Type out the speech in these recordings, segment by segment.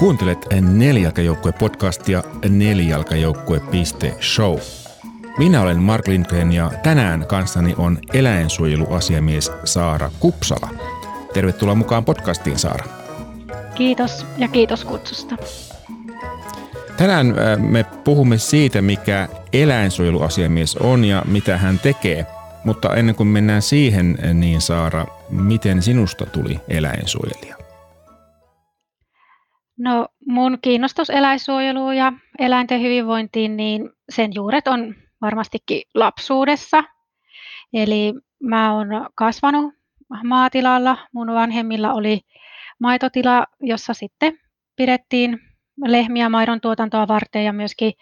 Kuuntelet Nelijalkajoukkue-podcastia nelijalkajoukkue.show. Minä olen Mark Lindgren ja tänään kanssani on eläinsuojeluasiamies Saara Kupsala. Tervetuloa mukaan podcastiin, Saara. Kiitos ja kiitos kutsusta. Tänään äh, me puhumme siitä, mikä eläinsuojeluasiamies on ja mitä hän tekee. Mutta ennen kuin mennään siihen, niin Saara, miten sinusta tuli eläinsuojelija? No mun kiinnostus eläinsuojeluun ja eläinten hyvinvointiin, niin sen juuret on varmastikin lapsuudessa. Eli mä oon kasvanut maatilalla. Mun vanhemmilla oli maitotila, jossa sitten pidettiin lehmiä maidon tuotantoa varten ja myöskin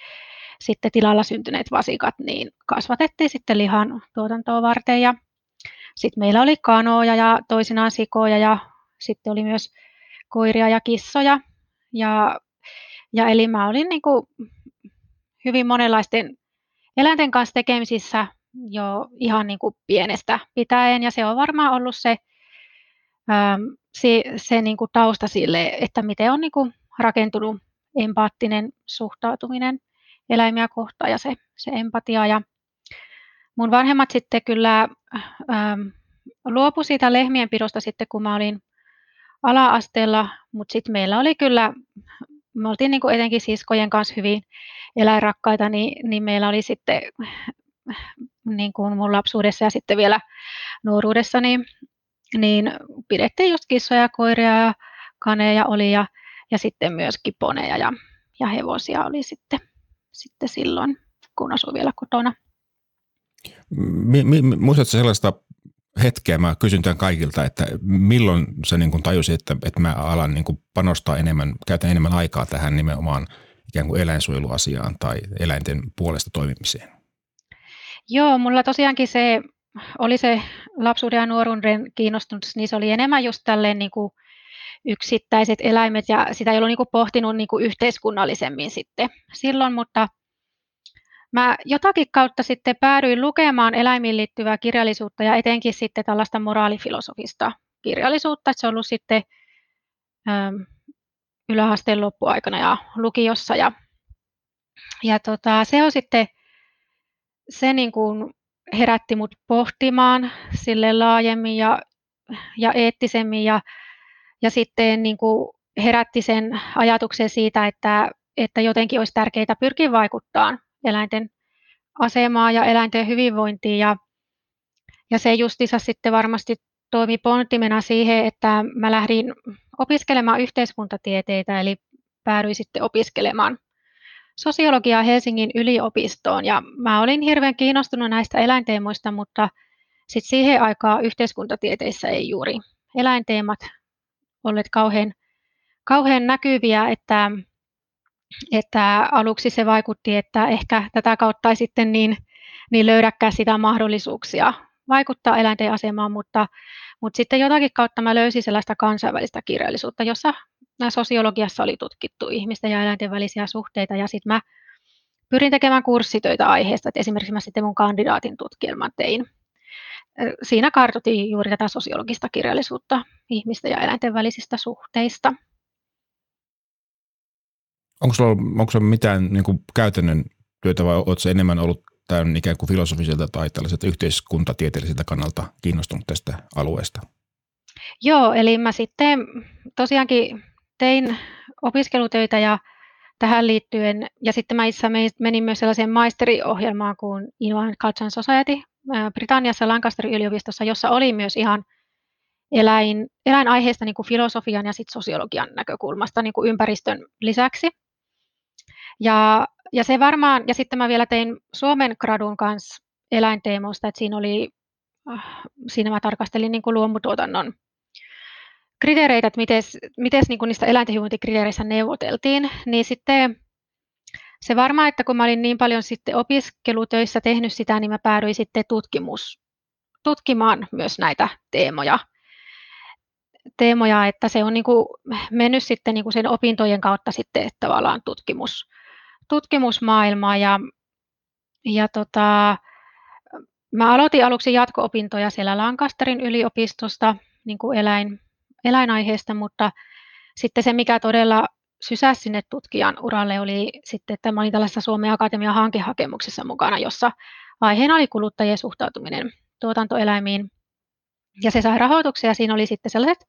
sitten tilalla syntyneet vasikat niin kasvatettiin sitten lihan tuotantoa varten. Ja sitten meillä oli kanoja ja toisinaan sikoja ja sitten oli myös koiria ja kissoja. Ja, ja eli mä olin niin kuin hyvin monenlaisten eläinten kanssa tekemisissä jo ihan niin kuin pienestä pitäen. Ja se on varmaan ollut se, ähm, se, se niin kuin tausta sille, että miten on niin kuin rakentunut empaattinen suhtautuminen eläimiä kohtaan ja se, se empatia. Ja mun vanhemmat sitten kyllä ähm, luopu siitä lehmien pidosta sitten, kun mä olin ala-asteella, mutta sitten meillä oli kyllä, me oltiin niin kuin etenkin siskojen kanssa hyvin eläinrakkaita, niin, niin meillä oli sitten niin kuin mun lapsuudessa ja sitten vielä nuoruudessa, niin, niin pidettiin just kissoja, koiria ja kaneja oli ja, ja sitten myöskin poneja ja, ja hevosia oli sitten, sitten silloin, kun asuin vielä kotona. Mi, mi, muistatko sellaista hetkeä, mä kysyn tämän kaikilta, että milloin sä niin kuin tajusit, että, että mä alan niin kuin panostaa enemmän, käytän enemmän aikaa tähän nimenomaan ikään kuin eläinsuojeluasiaan tai eläinten puolesta toimimiseen? Joo, mulla tosiaankin se oli se lapsuuden ja nuoruuden kiinnostunut, niin se oli enemmän just tälleen niin kuin yksittäiset eläimet ja sitä ei ollut niin kuin pohtinut niin kuin yhteiskunnallisemmin sitten silloin, mutta Mä jotakin kautta sitten päädyin lukemaan eläimiin liittyvää kirjallisuutta ja etenkin sitten tällaista moraalifilosofista kirjallisuutta. Se on ollut sitten ähm, yläasteen loppuaikana ja lukiossa. Ja, ja tota, se on sitten, se niin kuin herätti mut pohtimaan sille laajemmin ja, ja eettisemmin ja, ja sitten niin kuin herätti sen ajatuksen siitä, että, että jotenkin olisi tärkeää pyrkiä vaikuttamaan eläinten asemaa ja eläinten hyvinvointia. Ja, ja se justiinsa sitten varmasti toimi pontimena siihen, että mä lähdin opiskelemaan yhteiskuntatieteitä, eli päädyin sitten opiskelemaan sosiologiaa Helsingin yliopistoon. Ja mä olin hirveän kiinnostunut näistä eläinteemoista, mutta sitten siihen aikaan yhteiskuntatieteissä ei juuri eläinteemat olleet kauhean, kauhean näkyviä, että että aluksi se vaikutti, että ehkä tätä kautta ei sitten niin, niin löydäkään sitä mahdollisuuksia vaikuttaa eläinten asemaan, mutta, mutta sitten jotakin kautta mä löysin sellaista kansainvälistä kirjallisuutta, jossa sosiologiassa oli tutkittu ihmisten ja eläinten välisiä suhteita ja sitten mä pyrin tekemään kurssitöitä aiheesta, että esimerkiksi mä sitten mun kandidaatin tutkielman tein. Siinä kartoitin juuri tätä sosiologista kirjallisuutta ihmisten ja eläinten välisistä suhteista. Onko sulla, onko sulla mitään niin kuin käytännön työtä vai oletko enemmän ollut tämän ikään kuin filosofiselta tai tällaiselta yhteiskuntatieteelliseltä kannalta kiinnostunut tästä alueesta? Joo, eli mä sitten tosiaankin tein opiskelutöitä ja tähän liittyen, ja sitten mä itse menin myös sellaiseen maisteriohjelmaan kuin Innovation Culture Society Britanniassa Lancasterin yliopistossa, jossa oli myös ihan eläin, eläinaiheista niin kuin filosofian ja sit sosiologian näkökulmasta niin kuin ympäristön lisäksi. Ja, ja se varmaan, ja sitten mä vielä tein Suomen gradun kanssa eläinteemoista, että siinä oli, äh, siinä mä tarkastelin niin kuin luomutuotannon kriteereitä, että miten niin niistä eläinten hyvinvointikriteereissä neuvoteltiin, niin sitten se varmaan, että kun mä olin niin paljon sitten opiskelutöissä tehnyt sitä, niin mä päädyin sitten tutkimus, tutkimaan myös näitä teemoja. Teemoja, että se on niin kuin mennyt sitten niin kuin sen opintojen kautta sitten tavallaan tutkimus, tutkimusmaailmaa ja, ja tota, mä aloitin aluksi jatko-opintoja siellä Lancasterin yliopistosta niin kuin eläin, eläinaiheesta, mutta sitten se, mikä todella sysäsi sinne tutkijan uralle, oli sitten, että mä olin tällaisessa Suomen Akatemian hankehakemuksessa mukana, jossa aiheena oli kuluttajien suhtautuminen tuotantoeläimiin. Ja se sai rahoituksia ja siinä oli sitten sellaiset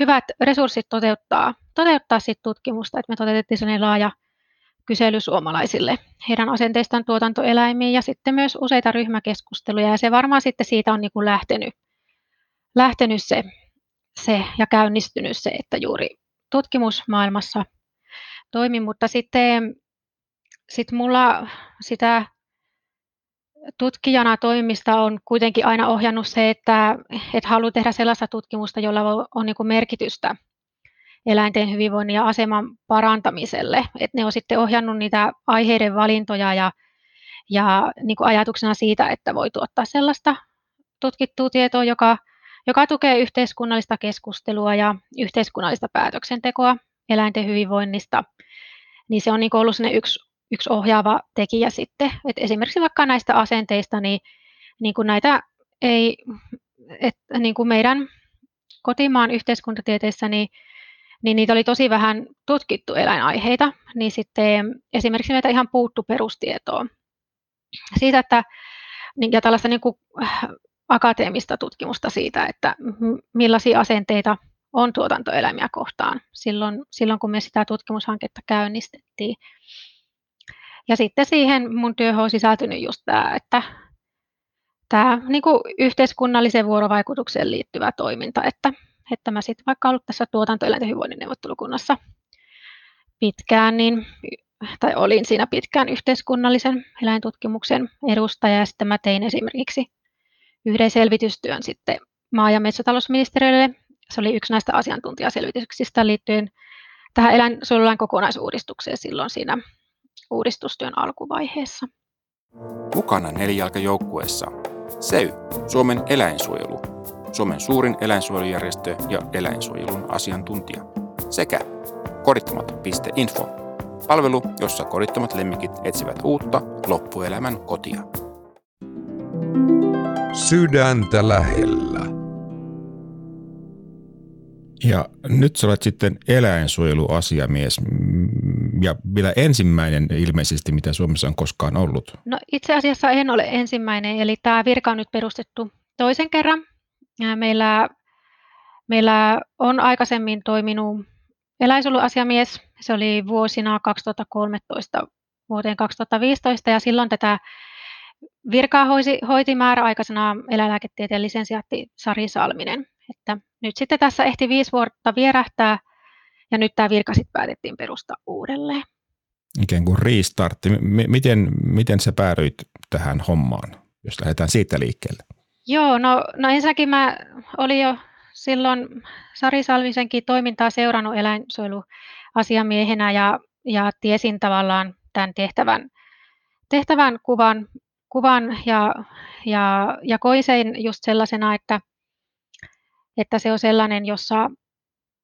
hyvät resurssit toteuttaa, toteuttaa sit tutkimusta, että me toteutettiin sellainen laaja kysely suomalaisille heidän asenteistaan tuotantoeläimiin ja sitten myös useita ryhmäkeskusteluja. Ja se varmaan sitten siitä on niin kuin lähtenyt, lähtenyt se, se ja käynnistynyt se, että juuri tutkimusmaailmassa toimin, mutta sitten sit mulla sitä tutkijana toimimista on kuitenkin aina ohjannut se, että, että haluaa tehdä sellaista tutkimusta, jolla on, niin merkitystä eläinten hyvinvoinnin ja aseman parantamiselle. Että ne on sitten ohjannut niitä aiheiden valintoja ja, ja niin kuin ajatuksena siitä, että voi tuottaa sellaista tutkittua tietoa, joka, joka tukee yhteiskunnallista keskustelua ja yhteiskunnallista päätöksentekoa eläinten hyvinvoinnista. Niin se on niin ollut yksi, yksi ohjaava tekijä sitten. Et esimerkiksi vaikka näistä asenteista, niin, niin kuin näitä ei, et, niin kuin meidän kotimaan yhteiskuntatieteissä, niin niin niitä oli tosi vähän tutkittu eläinaiheita, niin sitten esimerkiksi meitä ihan puuttu perustietoa siitä, että niin, ja tällaista niin kuin, äh, akateemista tutkimusta siitä, että millaisia asenteita on tuotantoeläimiä kohtaan silloin, silloin, kun me sitä tutkimushanketta käynnistettiin. Ja sitten siihen mun työhön on sisältynyt just tämä, että tämä niin kuin yhteiskunnalliseen vuorovaikutukseen liittyvä toiminta, että että mä sitten vaikka ollut tässä tuotantoeläinten hyvinvoinnin neuvottelukunnassa pitkään, niin, tai olin siinä pitkään yhteiskunnallisen eläintutkimuksen edustaja, ja sitten mä tein esimerkiksi yhden selvitystyön sitten maa- ja metsätalousministeriölle. Se oli yksi näistä asiantuntijaselvityksistä liittyen tähän eläinsuojelulain kokonaisuudistukseen silloin siinä uudistustyön alkuvaiheessa. Mukana nelijalkajoukkueessa SEY, Suomen eläinsuojelu, Suomen suurin eläinsuojelujärjestö ja eläinsuojelun asiantuntija, sekä kodittomat.info, palvelu, jossa kodittomat lemmikit etsivät uutta loppuelämän kotia. Sydäntä lähellä. Ja nyt sä olet sitten eläinsuojeluasiamies ja vielä ensimmäinen ilmeisesti, mitä Suomessa on koskaan ollut. No itse asiassa en ole ensimmäinen, eli tämä virka on nyt perustettu toisen kerran Meillä, meillä on aikaisemmin toiminut eläinsuojeluasiamies. Se oli vuosina 2013 vuoteen 2015 ja silloin tätä virkaa hoiti, hoiti määräaikaisena eläinlääketieteen lisensiaatti Sari Salminen. Että nyt sitten tässä ehti viisi vuotta vierähtää ja nyt tämä virka sitten päätettiin perustaa uudelleen. Ikään kuin restartti. Miten, miten sä päädyit tähän hommaan, jos lähdetään siitä liikkeelle? Joo, no, no ensinnäkin mä olin jo silloin Sari Salvisenkin toimintaa seurannut eläinsuojeluasiamiehenä ja, ja tiesin tavallaan tämän tehtävän, tehtävän kuvan, kuvan ja, ja, ja koin sen just sellaisena, että, että se on sellainen, jossa,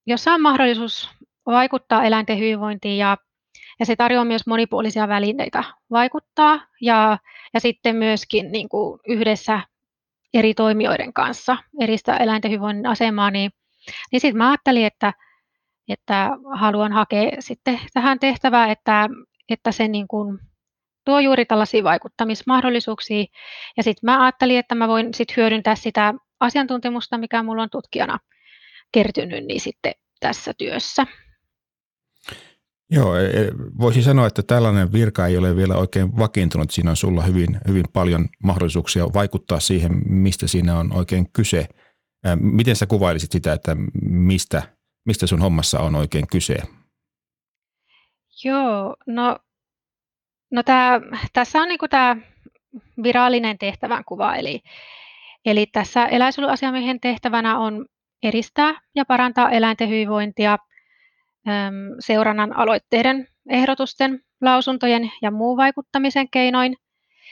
jossa on mahdollisuus vaikuttaa eläinten hyvinvointiin ja, ja se tarjoaa myös monipuolisia välineitä vaikuttaa ja, ja sitten myöskin niin kuin yhdessä eri toimijoiden kanssa eristä eläinten hyvinvoinnin asemaa, niin, niin sitten mä ajattelin, että, että haluan hakea sitten tähän tehtävään, että, että se niin kuin tuo juuri tällaisia vaikuttamismahdollisuuksia. Ja sitten mä ajattelin, että mä voin sitten hyödyntää sitä asiantuntemusta, mikä mulla on tutkijana kertynyt, niin sitten tässä työssä. Joo, e, e, voisi sanoa, että tällainen virka ei ole vielä oikein vakiintunut. Siinä on sulla hyvin, hyvin paljon mahdollisuuksia vaikuttaa siihen, mistä siinä on oikein kyse. Miten sä kuvailisit sitä, että mistä, mistä sun hommassa on oikein kyse? Joo, no, no tää, tässä on niinku tämä virallinen tehtävänkuva, eli, eli tässä eläinsuojeluasiamiehen tehtävänä on edistää ja parantaa eläinten hyvinvointia – seurannan aloitteiden, ehdotusten, lausuntojen ja muun vaikuttamisen keinoin.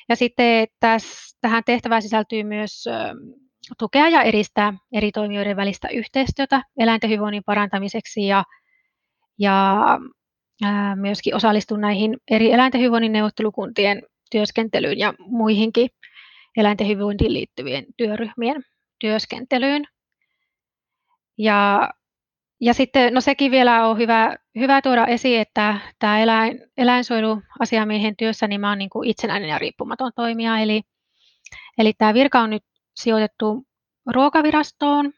Ja sitten tässä, tähän tehtävään sisältyy myös tukea ja edistää eri toimijoiden välistä yhteistyötä eläinten hyvinvoinnin parantamiseksi ja, ja myöskin osallistua näihin eri eläinten hyvinvoinnin neuvottelukuntien työskentelyyn ja muihinkin eläinten hyvinvointiin liittyvien työryhmien työskentelyyn. Ja ja sitten, no sekin vielä on hyvä, hyvä tuoda esiin, että tämä eläin, eläinsuojeluasiamiehen työssä niin mä olen niin kuin itsenäinen ja riippumaton toimija, eli, eli tämä virka on nyt sijoitettu ruokavirastoon,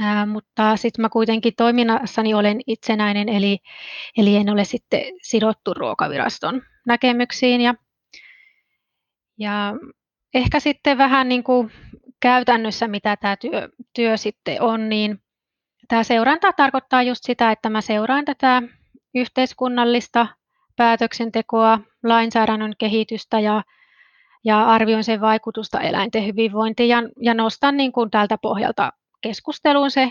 ää, mutta sitten mä kuitenkin toiminnassani olen itsenäinen, eli, eli en ole sitten sidottu ruokaviraston näkemyksiin. Ja, ja ehkä sitten vähän niin kuin käytännössä, mitä tämä työ, työ sitten on, niin Tämä seuranta tarkoittaa just sitä, että mä seuraan tätä yhteiskunnallista päätöksentekoa, lainsäädännön kehitystä ja, ja arvioin sen vaikutusta eläinten hyvinvointiin ja, ja nostan niin kuin tältä pohjalta keskusteluun se,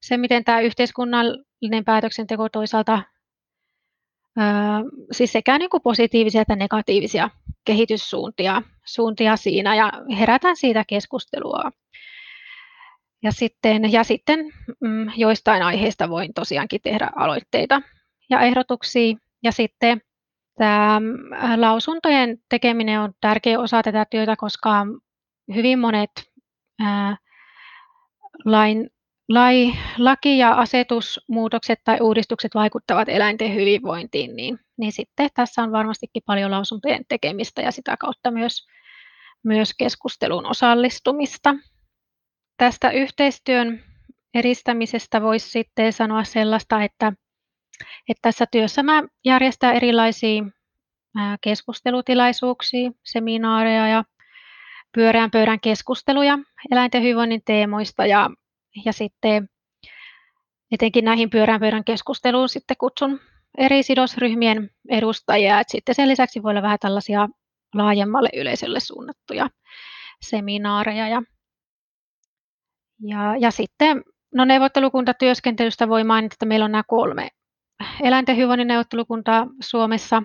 se, miten tämä yhteiskunnallinen päätöksenteko toisaalta, siis sekä niin kuin positiivisia että negatiivisia kehityssuuntia suuntia siinä ja herätän siitä keskustelua. Ja sitten, ja sitten mm, joistain aiheista voin tosiaankin tehdä aloitteita ja ehdotuksia. Ja sitten tämä mm, lausuntojen tekeminen on tärkeä osa tätä työtä, koska hyvin monet ää, lain, lai, laki- ja asetusmuutokset tai uudistukset vaikuttavat eläinten hyvinvointiin, niin, niin sitten tässä on varmastikin paljon lausuntojen tekemistä ja sitä kautta myös, myös keskustelun osallistumista. Tästä yhteistyön edistämisestä voisi sitten sanoa sellaista, että, että tässä työssä mä järjestän erilaisia keskustelutilaisuuksia, seminaareja ja pyöreän pöydän keskusteluja eläinten hyvinvoinnin teemoista ja, ja sitten etenkin näihin pyörään pöydän keskusteluun sitten kutsun eri sidosryhmien edustajia. Et sitten sen lisäksi voi olla vähän tällaisia laajemmalle yleisölle suunnattuja seminaareja ja ja, ja sitten no neuvottelukuntatyöskentelystä voi mainita, että meillä on nämä kolme eläinten hyvinvoinnin neuvottelukuntaa Suomessa,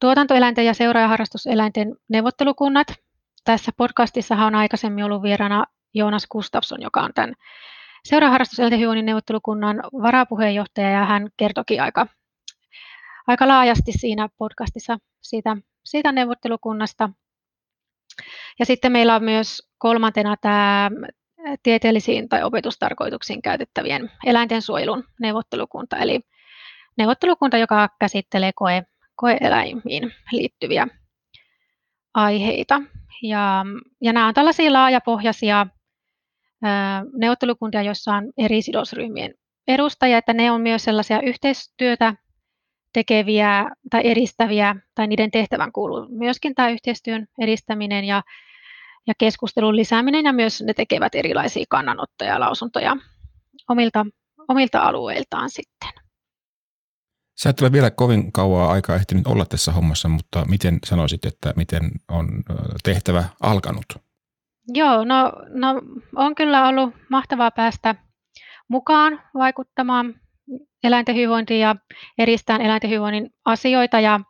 tuotantoeläinten ja seura- ja harrastuseläinten neuvottelukunnat. Tässä podcastissahan on aikaisemmin ollut vieraana Joonas Gustafsson, joka on tämän seura- ja harrastuseläinten hyvinvoinnin neuvottelukunnan varapuheenjohtaja, ja hän kertoki aika, aika laajasti siinä podcastissa siitä, siitä neuvottelukunnasta. Ja sitten meillä on myös kolmantena tämä tieteellisiin tai opetustarkoituksiin käytettävien eläinten suojelun neuvottelukunta, eli neuvottelukunta, joka käsittelee koe, koeeläimiin liittyviä aiheita. Ja, ja nämä on tällaisia laajapohjaisia neuvottelukuntia, joissa on eri sidosryhmien edustajia, että ne on myös sellaisia yhteistyötä tekeviä tai edistäviä, tai niiden tehtävän kuuluu myöskin tämä yhteistyön edistäminen ja ja keskustelun lisääminen ja myös ne tekevät erilaisia kannanottoja ja lausuntoja omilta, omilta alueiltaan sitten. Sä et ole vielä kovin kauaa aikaa ehtinyt olla tässä hommassa, mutta miten sanoisit, että miten on tehtävä alkanut? Joo, no, no on kyllä ollut mahtavaa päästä mukaan vaikuttamaan eläinten hyvinvointiin ja edistään eläinten hyvinvoinnin asioita. Ja,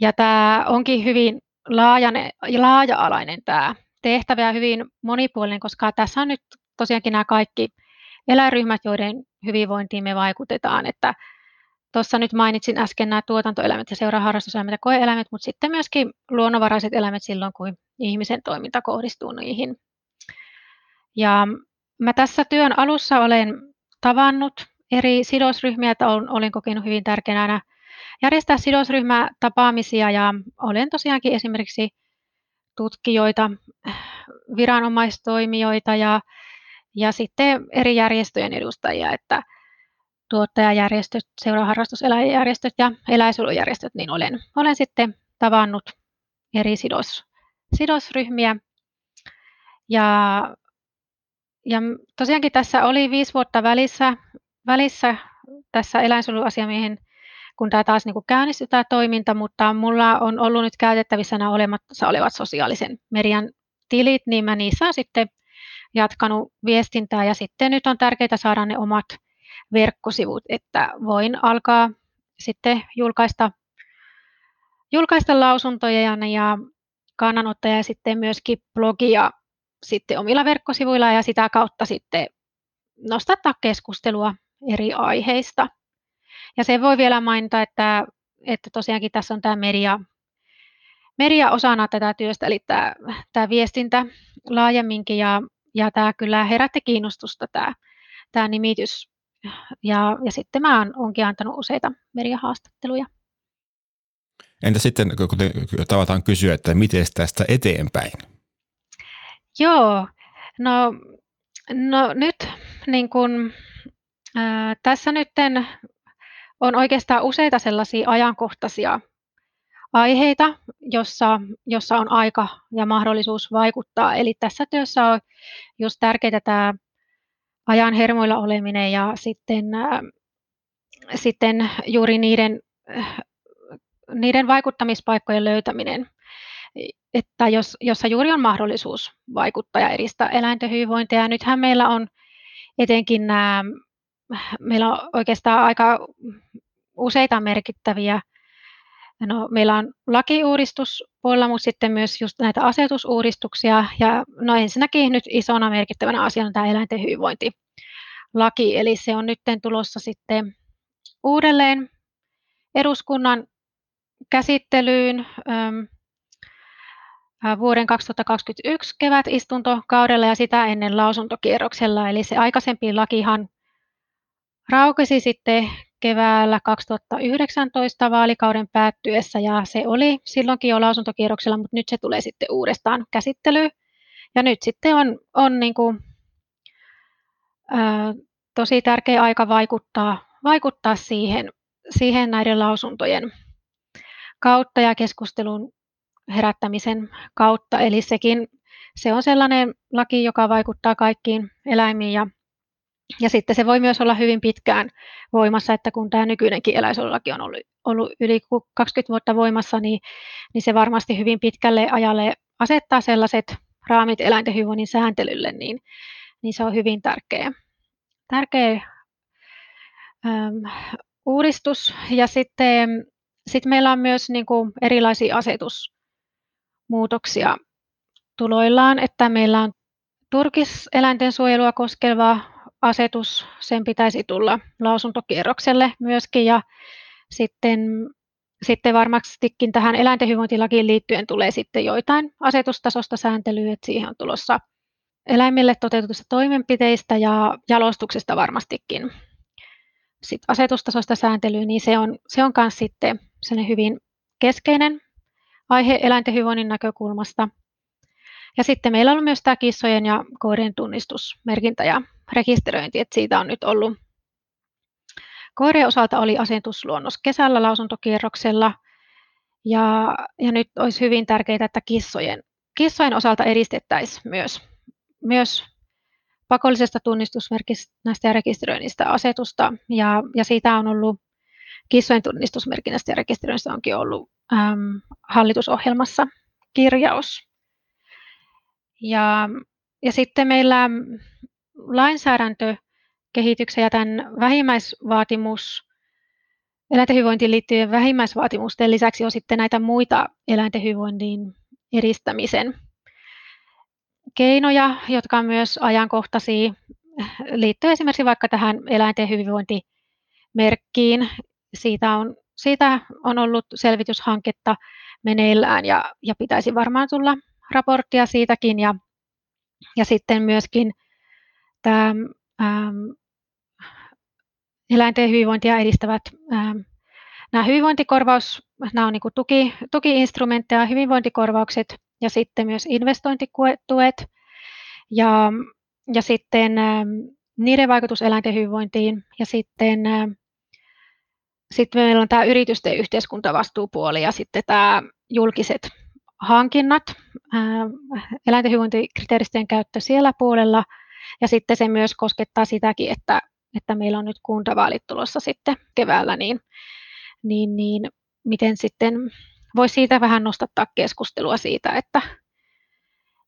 ja tämä onkin hyvin laajane, laaja-alainen tämä tehtävä ja hyvin monipuolinen, koska tässä on nyt tosiaankin nämä kaikki eläinryhmät, joiden hyvinvointiin me vaikutetaan. Että tuossa nyt mainitsin äsken nämä tuotantoeläimet ja seuraharrastuseläimet ja koeeläimet, mutta sitten myöskin luonnonvaraiset eläimet silloin, kun ihmisen toiminta kohdistuu niihin. Ja mä tässä työn alussa olen tavannut eri sidosryhmiä, että olen kokenut hyvin tärkeänä järjestää sidosryhmätapaamisia ja olen tosiaankin esimerkiksi tutkijoita, viranomaistoimijoita ja, ja sitten eri järjestöjen edustajia, että tuottajajärjestöt, seuraharrastuseläinjärjestöt ja eläinsuojelujärjestöt, niin olen, olen sitten tavannut eri sidos, sidosryhmiä. Ja, ja tosiaankin tässä oli viisi vuotta välissä, välissä tässä eläinsuojeluasiamiehen kun tämä taas niin kuin käynnistyi tämä toiminta, mutta mulla on ollut nyt käytettävissä nämä olemassa olevat sosiaalisen median tilit, niin mä niissä on sitten jatkanut viestintää ja sitten nyt on tärkeää saada ne omat verkkosivut, että voin alkaa sitten julkaista, julkaista lausuntoja ja kannanottoja ja sitten myöskin blogia sitten omilla verkkosivuilla ja sitä kautta sitten nostattaa keskustelua eri aiheista. Ja se voi vielä mainita, että, että tosiaankin tässä on tämä media, media osana tätä työstä, eli tämä, tämä viestintä laajemminkin, ja, ja tämä kyllä herätti kiinnostusta tämä, tämä nimitys. Ja, ja sitten mä oonkin antanut useita mediahaastatteluja. Entä sitten, kun tavataan kysyä, että miten tästä eteenpäin? Joo, no, no nyt niin kun, ää, tässä nyt on oikeastaan useita sellaisia ajankohtaisia aiheita, jossa, jossa on aika ja mahdollisuus vaikuttaa. Eli tässä työssä on just tärkeää tämä ajan hermoilla oleminen ja sitten, äh, sitten juuri niiden, äh, niiden vaikuttamispaikkojen löytäminen, että jos, jossa juuri on mahdollisuus vaikuttaa ja edistää eläinten hyvinvointia. Ja nythän meillä on etenkin nämä, meillä on oikeastaan aika useita merkittäviä No, meillä on lakiuudistus puolella, mutta sitten myös just näitä asetusuudistuksia. Ja no ensinnäkin nyt isona merkittävänä asiana tämä eläinten hyvinvointilaki, eli se on nyt tulossa sitten uudelleen eduskunnan käsittelyyn vuoden 2021 kevät istuntokaudella ja sitä ennen lausuntokierroksella. Eli se aikaisempi lakihan raukesi sitten keväällä 2019 vaalikauden päättyessä ja se oli silloinkin jo lausuntokierroksella, mutta nyt se tulee sitten uudestaan käsittelyyn. Ja nyt sitten on, on niin kuin, ää, tosi tärkeä aika vaikuttaa, vaikuttaa siihen, siihen näiden lausuntojen kautta ja keskustelun herättämisen kautta. Eli sekin se on sellainen laki, joka vaikuttaa kaikkiin eläimiin ja ja sitten se voi myös olla hyvin pitkään voimassa, että kun tämä nykyinenkin eläinsuojelulaki on ollut, ollut yli 20 vuotta voimassa, niin, niin se varmasti hyvin pitkälle ajalle asettaa sellaiset raamit eläinten hyvinvoinnin sääntelylle, niin, niin se on hyvin tärkeä, tärkeä äm, uudistus. Ja sitten sit meillä on myös niin kuin erilaisia asetusmuutoksia tuloillaan, että meillä on turkiseläinten suojelua koskeva asetus, sen pitäisi tulla lausuntokierrokselle myöskin ja sitten, sitten varmastikin tähän eläinten hyvinvointilakiin liittyen tulee sitten joitain asetustasosta sääntelyä, että siihen on tulossa eläimille toteutetusta toimenpiteistä ja jalostuksesta varmastikin sitten asetustasosta sääntelyä, niin se on, se on myös sitten hyvin keskeinen aihe eläinten hyvinvoinnin näkökulmasta. Ja sitten meillä on myös tämä kissojen ja koirien tunnistusmerkintä ja rekisteröinti, että siitä on nyt ollut. Koirien osalta oli asetusluonnos kesällä lausuntokierroksella. Ja, ja nyt olisi hyvin tärkeää, että kissojen, kissojen osalta edistettäisiin myös, myös pakollisesta tunnistusmerkinnästä ja rekisteröinnistä asetusta. Ja, ja siitä on ollut kissojen tunnistusmerkinnästä ja rekisteröinnistä onkin ollut äm, hallitusohjelmassa kirjaus. Ja, ja sitten meillä lainsäädäntökehityksen ja tämän vähimmäisvaatimus, eläinten hyvinvointiin liittyvien vähimmäisvaatimusten lisäksi on sitten näitä muita eläinten hyvinvoinnin edistämisen keinoja, jotka on myös ajankohtaisia, liittyy esimerkiksi vaikka tähän eläinten hyvinvointimerkkiin. Siitä on, siitä on ollut selvityshanketta meneillään ja, ja pitäisi varmaan tulla raporttia siitäkin ja, ja sitten myöskin tämä ähm, eläinten hyvinvointia edistävät ähm, nämä hyvinvointikorvaus, nämä on niin kuin tuki, tukiinstrumentteja, hyvinvointikorvaukset ja sitten myös investointituet ja, ja sitten ähm, niiden vaikutus eläinten hyvinvointiin ja sitten ähm, sitten meillä on tämä yritysten yhteiskuntavastuupuoli ja sitten tämä julkiset hankinnat, eläinten hyvinvointikriteeristöjen käyttö siellä puolella ja sitten se myös koskettaa sitäkin, että, että meillä on nyt kuntavaalit tulossa sitten keväällä, niin, niin, niin miten sitten voisi siitä vähän nostattaa keskustelua siitä, että,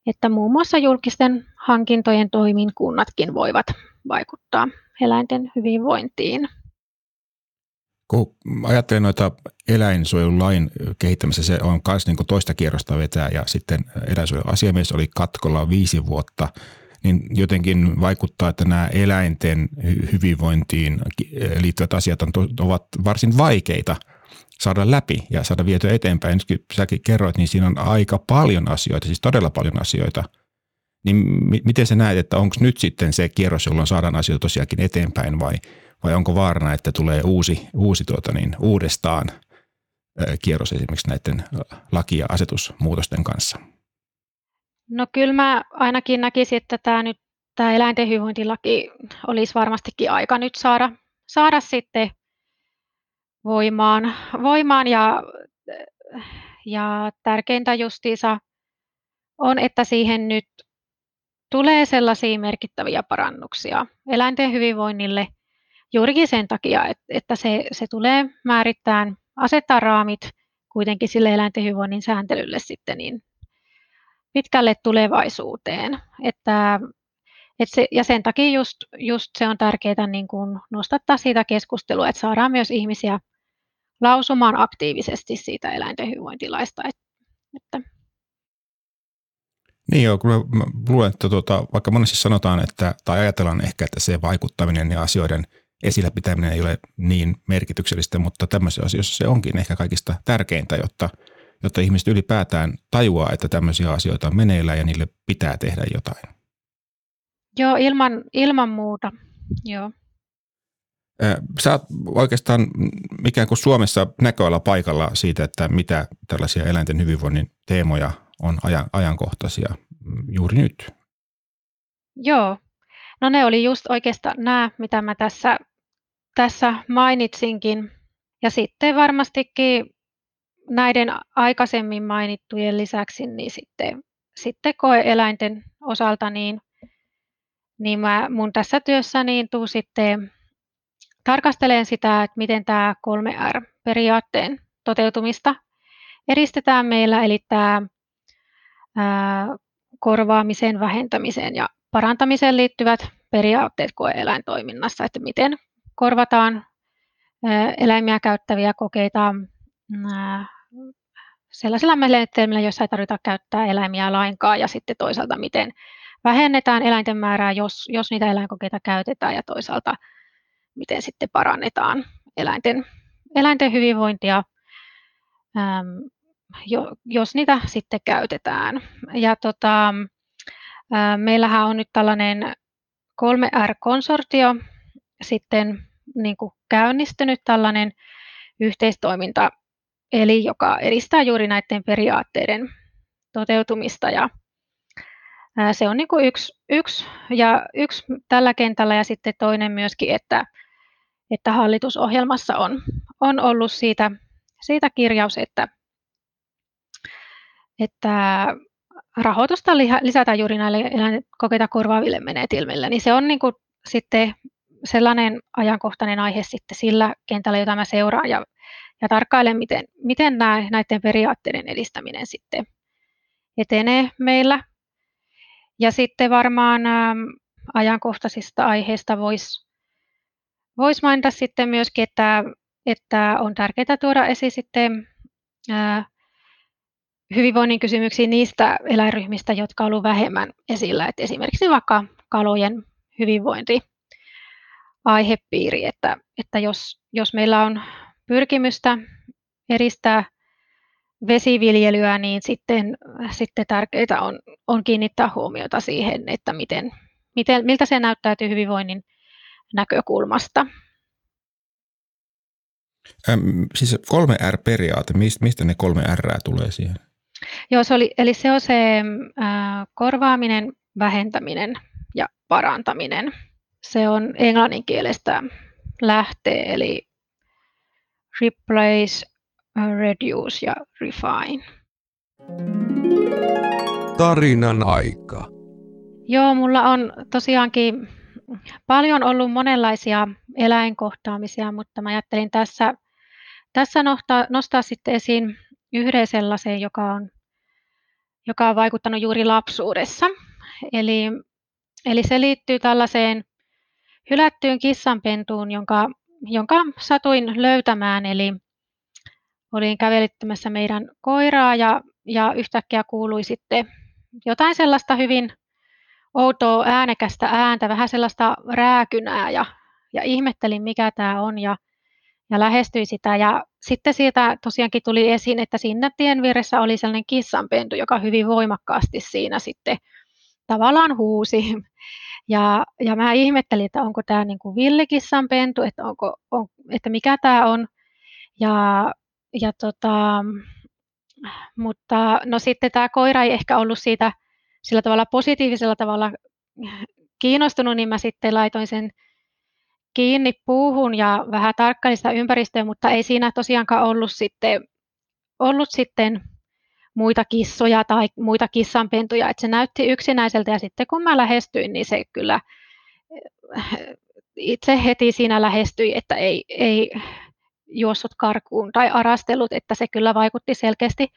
että muun muassa julkisten hankintojen toimin kunnatkin voivat vaikuttaa eläinten hyvinvointiin. Kun ajattelen noita eläinsuojelulain kehittämistä, se on myös niin toista kierrosta vetää ja sitten eläinsuojeluasiamies oli katkolla viisi vuotta – niin jotenkin vaikuttaa, että nämä eläinten hyvinvointiin liittyvät asiat on, ovat varsin vaikeita saada läpi ja saada vietyä eteenpäin. Nyt säkin kerroit, niin siinä on aika paljon asioita, siis todella paljon asioita, niin miten sä näet, että onko nyt sitten se kierros, jolloin saadaan asioita tosiaankin eteenpäin vai, vai onko vaarana, että tulee uusi, uusi tuota niin, uudestaan kierros esimerkiksi näiden laki- ja asetusmuutosten kanssa? No kyllä mä ainakin näkisin, että tämä nyt tämä eläinten hyvinvointilaki olisi varmastikin aika nyt saada, saada sitten voimaan, voimaan. Ja, ja tärkeintä justiinsa on, että siihen nyt tulee sellaisia merkittäviä parannuksia eläinten hyvinvoinnille juurikin sen takia, että se, se tulee määrittämään, asettaa raamit kuitenkin sille eläinten hyvinvoinnin sääntelylle sitten niin pitkälle tulevaisuuteen. Että, että se, ja sen takia just, just se on tärkeää niin kuin nostattaa siitä keskustelua, että saadaan myös ihmisiä lausumaan aktiivisesti siitä eläinten hyvinvointilaista. Että, niin joo, kyllä mä luulen, että tuota, vaikka monesti sanotaan, että, tai ajatellaan ehkä, että se vaikuttaminen ja asioiden esillä pitäminen ei ole niin merkityksellistä, mutta tämmöisissä asioissa se onkin ehkä kaikista tärkeintä, jotta, jotta ihmiset ylipäätään tajuaa, että tämmöisiä asioita on meneillään ja niille pitää tehdä jotain. Joo, ilman, ilman muuta, joo. Sä oot oikeastaan ikään kuin Suomessa näköala paikalla siitä, että mitä tällaisia eläinten hyvinvoinnin teemoja on ajan, ajankohtaisia juuri nyt? Joo, no ne oli just oikeastaan nämä, mitä mä tässä, tässä mainitsinkin. Ja sitten varmastikin näiden aikaisemmin mainittujen lisäksi, niin sitten, sitten koe-eläinten osalta, niin, niin mä, mun tässä työssä niin tuu sitten tarkastelen sitä, että miten tämä 3R-periaatteen toteutumista edistetään meillä, eli tämä korvaamiseen, vähentämiseen ja parantamiseen liittyvät periaatteet koe-eläintoiminnassa, että miten korvataan eläimiä käyttäviä kokeita sellaisilla menetelmillä, joissa ei tarvita käyttää eläimiä lainkaan, ja sitten toisaalta miten vähennetään eläinten määrää, jos, jos niitä eläinkokeita käytetään, ja toisaalta miten sitten parannetaan eläinten, eläinten hyvinvointia jos niitä sitten käytetään. Ja tota, meillähän on nyt tällainen 3R-konsortio sitten niin kuin käynnistynyt tällainen yhteistoiminta, eli joka edistää juuri näiden periaatteiden toteutumista ja se on niin kuin yksi, yksi, ja yksi tällä kentällä ja sitten toinen myöskin, että, että hallitusohjelmassa on, on ollut siitä, siitä kirjaus, että että rahoitusta lisätään juuri näille eläinkokeita korvaaville menetelmille, niin se on niin kuin sitten sellainen ajankohtainen aihe sitten sillä kentällä, jota mä seuraan ja, ja tarkkailen, miten, miten nämä, näiden periaatteiden edistäminen sitten etenee meillä. Ja sitten varmaan ä, ajankohtaisista aiheista voisi vois mainita sitten myöskin, että, että on tärkeää tuoda esiin sitten ä, hyvinvoinnin kysymyksiin niistä eläinryhmistä, jotka ovat vähemmän esillä. Et esimerkiksi vaikka kalojen hyvinvointi aihepiiri, että, että jos, jos meillä on pyrkimystä edistää vesiviljelyä, niin sitten, sitten tärkeää on, on kiinnittää huomiota siihen, että miten, miten, miltä se näyttäytyy hyvinvoinnin näkökulmasta. Ähm, siis 3R-periaate, mistä ne kolme R tulee siihen? Joo, se oli, eli se on se äh, korvaaminen, vähentäminen ja parantaminen. Se on englanninkielestä lähtee, eli replace, reduce ja refine. Tarinan aika. Joo, mulla on tosiaankin paljon ollut monenlaisia eläinkohtaamisia, mutta mä ajattelin tässä, tässä nostaa, nostaa sitten esiin yhden sellaisen, joka on, joka on vaikuttanut juuri lapsuudessa. Eli, eli se liittyy tällaiseen hylättyyn kissanpentuun, jonka, jonka satuin löytämään. Eli olin kävelyttämässä meidän koiraa ja, ja yhtäkkiä kuului sitten jotain sellaista hyvin outoa äänekästä ääntä, vähän sellaista rääkynää ja, ja ihmettelin mikä tämä on ja ja lähestyi sitä. Ja sitten siitä tosiaankin tuli esiin, että siinä tien vieressä oli sellainen kissanpentu, joka hyvin voimakkaasti siinä sitten tavallaan huusi. Ja, ja mä ihmettelin, että onko tämä niin kuin villikissan pentu, että, onko, on, että mikä tämä on. Ja, ja tota, mutta no sitten tämä koira ei ehkä ollut siitä sillä tavalla positiivisella tavalla kiinnostunut, niin mä sitten laitoin sen kiinni puuhun ja vähän tarkkailin sitä ympäristöä, mutta ei siinä tosiaankaan ollut sitten, ollut sitten muita kissoja tai muita kissanpentuja, että se näytti yksinäiseltä ja sitten kun mä lähestyin, niin se kyllä itse heti siinä lähestyi, että ei, ei juossut karkuun tai arastellut, että se kyllä vaikutti selkeästi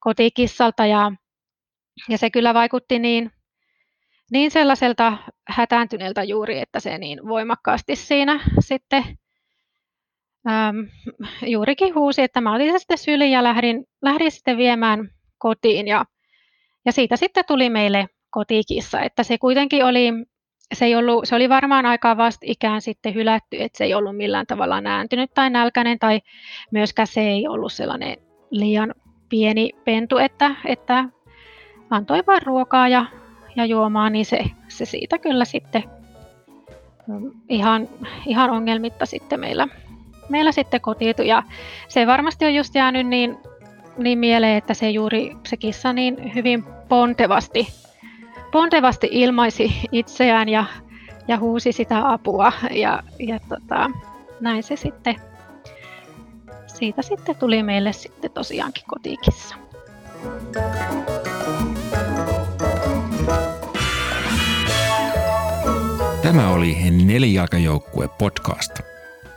kotikissalta ja, ja se kyllä vaikutti niin, niin sellaiselta hätääntyneeltä juuri, että se niin voimakkaasti siinä sitten äm, juurikin huusi, että mä olin sitten syli ja lähdin, lähdin sitten viemään kotiin. Ja, ja siitä sitten tuli meille kotikissa, että se kuitenkin oli, se, ei ollut, se oli varmaan aika ikään sitten hylätty, että se ei ollut millään tavalla nääntynyt tai nälkäinen tai myöskään se ei ollut sellainen liian pieni pentu, että, että antoi vain ruokaa ja, ja juomaa, niin se, se siitä kyllä sitten mm, ihan, ihan ongelmitta sitten meillä, meillä sitten kotiutui. Ja se varmasti on just jäänyt niin, niin mieleen, että se juuri se kissa niin hyvin pontevasti, pontevasti ilmaisi itseään ja, ja huusi sitä apua. Ja, ja tota, näin se sitten siitä sitten tuli meille sitten tosiaankin kotikissa. Tämä oli Nelijalkajoukkue podcast.